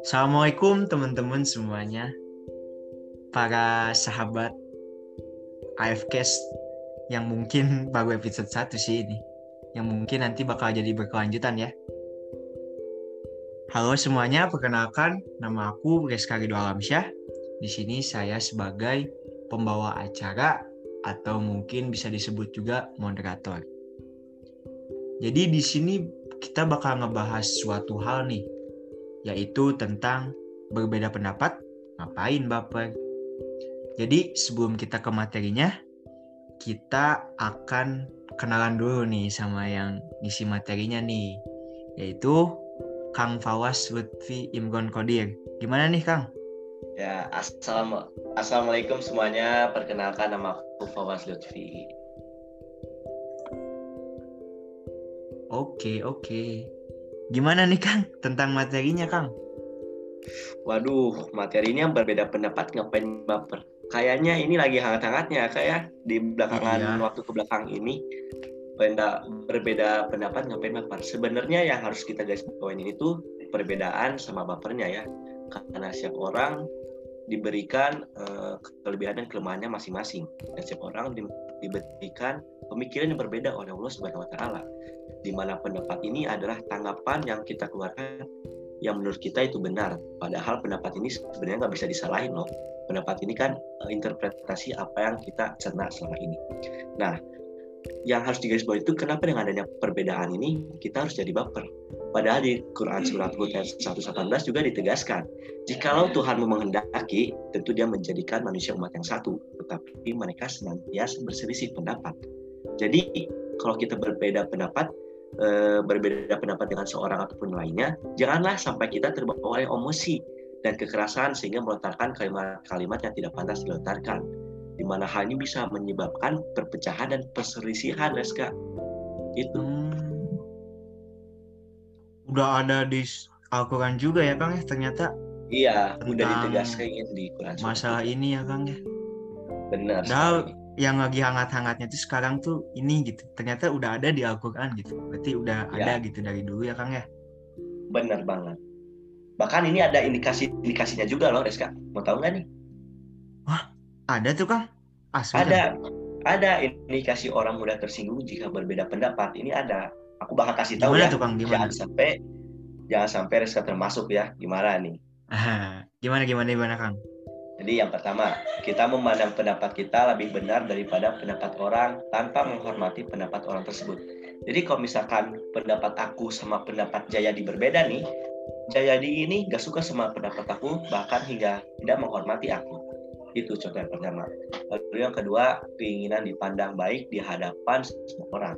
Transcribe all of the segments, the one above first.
Assalamualaikum teman-teman semuanya. Para sahabat AFCast yang mungkin baru episode 1 sih ini. Yang mungkin nanti bakal jadi berkelanjutan ya. Halo semuanya, perkenalkan nama aku Reska Ridho Alamsyah. Di sini saya sebagai pembawa acara atau mungkin bisa disebut juga moderator jadi di sini kita bakal ngebahas suatu hal nih, yaitu tentang berbeda pendapat, ngapain baper. Jadi sebelum kita ke materinya, kita akan kenalan dulu nih sama yang ngisi materinya nih, yaitu Kang Fawas Lutfi Imron Kodir. Gimana nih Kang? Ya, assalam assalamualaikum semuanya. Perkenalkan nama aku Fawas Lutfi. Oke, oke. Gimana nih Kang tentang materinya Kang? Waduh, materinya berbeda pendapat ngapain baper. Kayaknya ini lagi hangat-hangatnya kayak ya, di belakangan iya. waktu ke belakang ini benda berbeda pendapat ngapain baper. Sebenarnya yang harus kita guys poin ini tuh perbedaan sama bapernya ya. Karena setiap orang diberikan uh, kelebihan dan kelemahannya masing-masing dan setiap orang di, diberikan pemikiran yang berbeda oleh Allah Subhanahu wa taala di mana pendapat ini adalah tanggapan yang kita keluarkan yang menurut kita itu benar. Padahal pendapat ini sebenarnya nggak bisa disalahin loh. Pendapat ini kan eh, interpretasi apa yang kita cerna selama ini. Nah, yang harus digarisbawahi itu kenapa dengan adanya perbedaan ini kita harus jadi baper. Padahal di Quran surat Hud ayat 118 juga ditegaskan, jikalau Tuhan menghendaki, tentu dia menjadikan manusia umat yang satu, tetapi mereka senantiasa berselisih pendapat. Jadi kalau kita berbeda pendapat, e, berbeda pendapat dengan seorang ataupun lainnya, janganlah sampai kita terbawa oleh emosi dan kekerasan sehingga melontarkan kalimat-kalimat yang tidak pantas dilontarkan. Di mana hal ini bisa menyebabkan perpecahan dan perselisihan, Reska. Itu. Hmm. Udah ada di Al-Quran juga ya, Kang ya, ternyata. Iya, udah ditegaskan di Quran. Masalah ini ya, Kang ya. Benar. Padahal yang lagi hangat-hangatnya tuh sekarang tuh ini gitu ternyata udah ada di Al-Quran gitu berarti udah ya. ada gitu dari dulu ya Kang ya bener banget bahkan ini ada indikasi indikasinya juga loh Reska mau tahu nggak nih wah ada tuh Kang Asli, ada kan? ada indikasi orang mudah tersinggung jika berbeda pendapat ini ada aku bakal kasih tahu gimana ya tuh? Gimana? jangan sampai jangan sampai Reska termasuk ya gimana nih Aha. gimana gimana gimana Kang jadi yang pertama, kita memandang pendapat kita lebih benar daripada pendapat orang tanpa menghormati pendapat orang tersebut. Jadi kalau misalkan pendapat aku sama pendapat Jayadi berbeda nih, Jayadi ini gak suka sama pendapat aku, bahkan hingga tidak menghormati aku. Itu contoh yang pertama. Lalu yang kedua, keinginan dipandang baik di hadapan semua orang.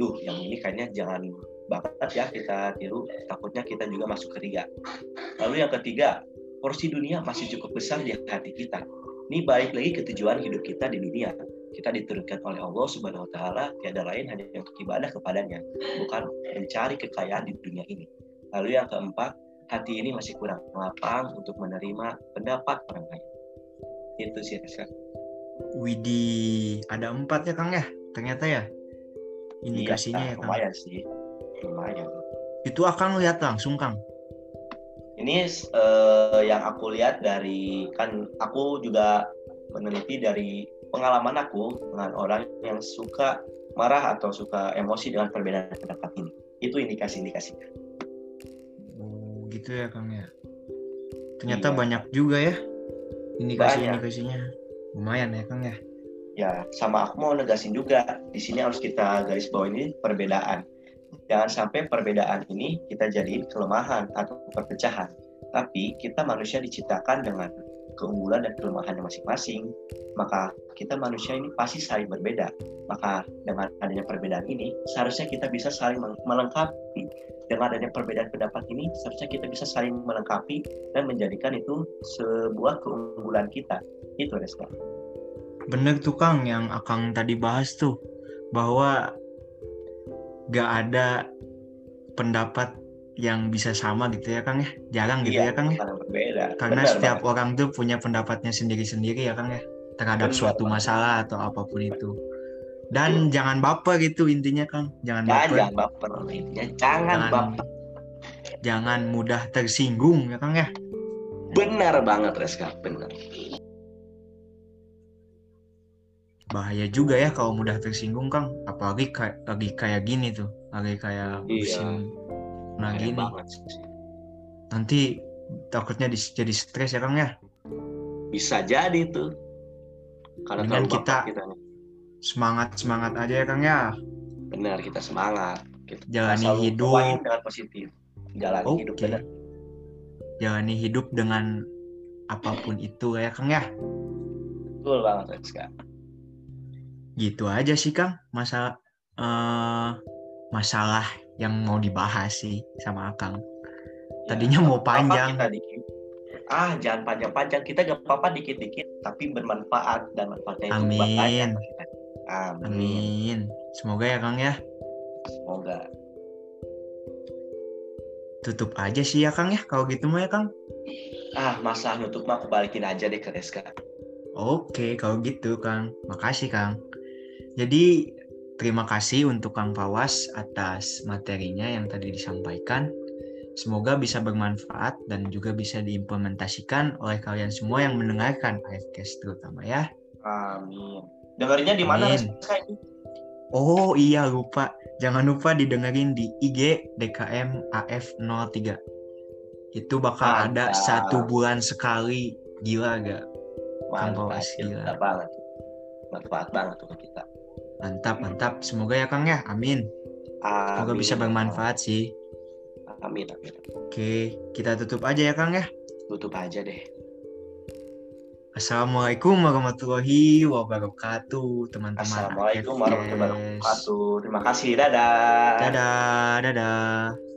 Duh, yang ini kayaknya jangan banget ya kita tiru, takutnya kita juga masuk ke riga. Lalu yang ketiga, porsi dunia masih cukup besar di hati kita. Ini balik lagi ke tujuan hidup kita di dunia. Kita diturunkan oleh Allah Subhanahu wa taala tiada lain hanya untuk ibadah kepadanya, bukan mencari kekayaan di dunia ini. Lalu yang keempat, hati ini masih kurang lapang untuk menerima pendapat orang lain. Itu sih Rizka. Widi, ada empat ya Kang ya? Ternyata ya? Indikasinya iya, ya Kang? Lumayan sih. Lumayan. Itu akan lihat langsung Kang? Ini uh, yang aku lihat dari kan aku juga meneliti dari pengalaman aku dengan orang yang suka marah atau suka emosi dengan perbedaan pendapat ini. Itu indikasi-indikasinya. Oh, gitu ya Kang ya. Ternyata iya. banyak juga ya indikasi-indikasinya. Lumayan ya Kang ya. Ya, sama aku mau negasin juga. Di sini harus kita garis bawah ini perbedaan Jangan sampai perbedaan ini kita jadiin kelemahan atau perpecahan. Tapi kita manusia diciptakan dengan keunggulan dan kelemahannya masing-masing. Maka kita manusia ini pasti saling berbeda. Maka dengan adanya perbedaan ini, seharusnya kita bisa saling melengkapi. Dengan adanya perbedaan pendapat ini, seharusnya kita bisa saling melengkapi dan menjadikan itu sebuah keunggulan kita. Itu Reska. Bener tuh Kang yang Akang tadi bahas tuh bahwa gak ada pendapat yang bisa sama gitu ya Kang ya jarang gitu iya, ya Kang ya berbeda. karena Benar setiap banget. orang tuh punya pendapatnya sendiri-sendiri ya Kang ya terhadap Benar suatu banget. masalah atau apa pun itu Dan jangan baper gitu intinya Kang. Jangan baper. jangan baper intinya. Jangan, Jangan- baper. Jangan mudah tersinggung ya Kang ya. Benar banget Reska, benar. Bahaya juga ya kalau mudah tersinggung Kang. Apalagi kayak lagi kayak gini tuh. Lagi kayak Iya. musim nah Bahaya gini. Nanti takutnya jadi stres ya Kang ya. Bisa jadi tuh. Karena terlalu kita- kita nih. Semangat semangat aja ya Kang ya. Benar, kita semangat. Kita Jalani hidup. dengan positif. Jalani Oke. hidup benar. Jalani hidup dengan apa pun itu ya Kang ya. Betul banget Reska. Gitu aja sih Kang. Masalah eh, masalah yang mau dibahas sih sama Akang. Tadinya Ya, mau panjang. kita dikit. Ah, jangan panjang-panjang. Kita gak apa-apa dikit-dikit, tapi bermanfaat dan manfaatnya itu Amin. banyak. Amin. Amin. Semoga ya Kang ya. Semoga. Tutup aja sih ya Kang ya. Kalau gitu mah ya Kang. Ah, masalah nutup mah aku balikin aja deh ke Reska. Oke, kalau gitu Kang. Makasih Kang. Jadi terima kasih untuk Kang Fawas atas materinya yang tadi disampaikan. Semoga bisa bermanfaat dan juga bisa diimplementasikan oleh kalian semua yang mendengarkan podcast terutama ya. Amin. Dengerinnya di mana? Oh iya lupa. Jangan lupa didengerin di IG DKM AF03. Itu bakal ada Mantap. satu bulan sekali. Gila gak? Kang Mantap, Fawas, gila. mantap banget. Manfaat banget untuk kita. Mantap, mantap. Semoga ya Kang ya. Amin. Semoga Amin. bisa bermanfaat sih. Amin, amin. Oke, kita tutup aja ya Kang ya. Tutup aja deh. Assalamualaikum warahmatullahi wabarakatuh, teman-teman. Assalamualaikum warahmatullahi wabarakatuh. Terima kasih. Dadah. Dadah, dadah.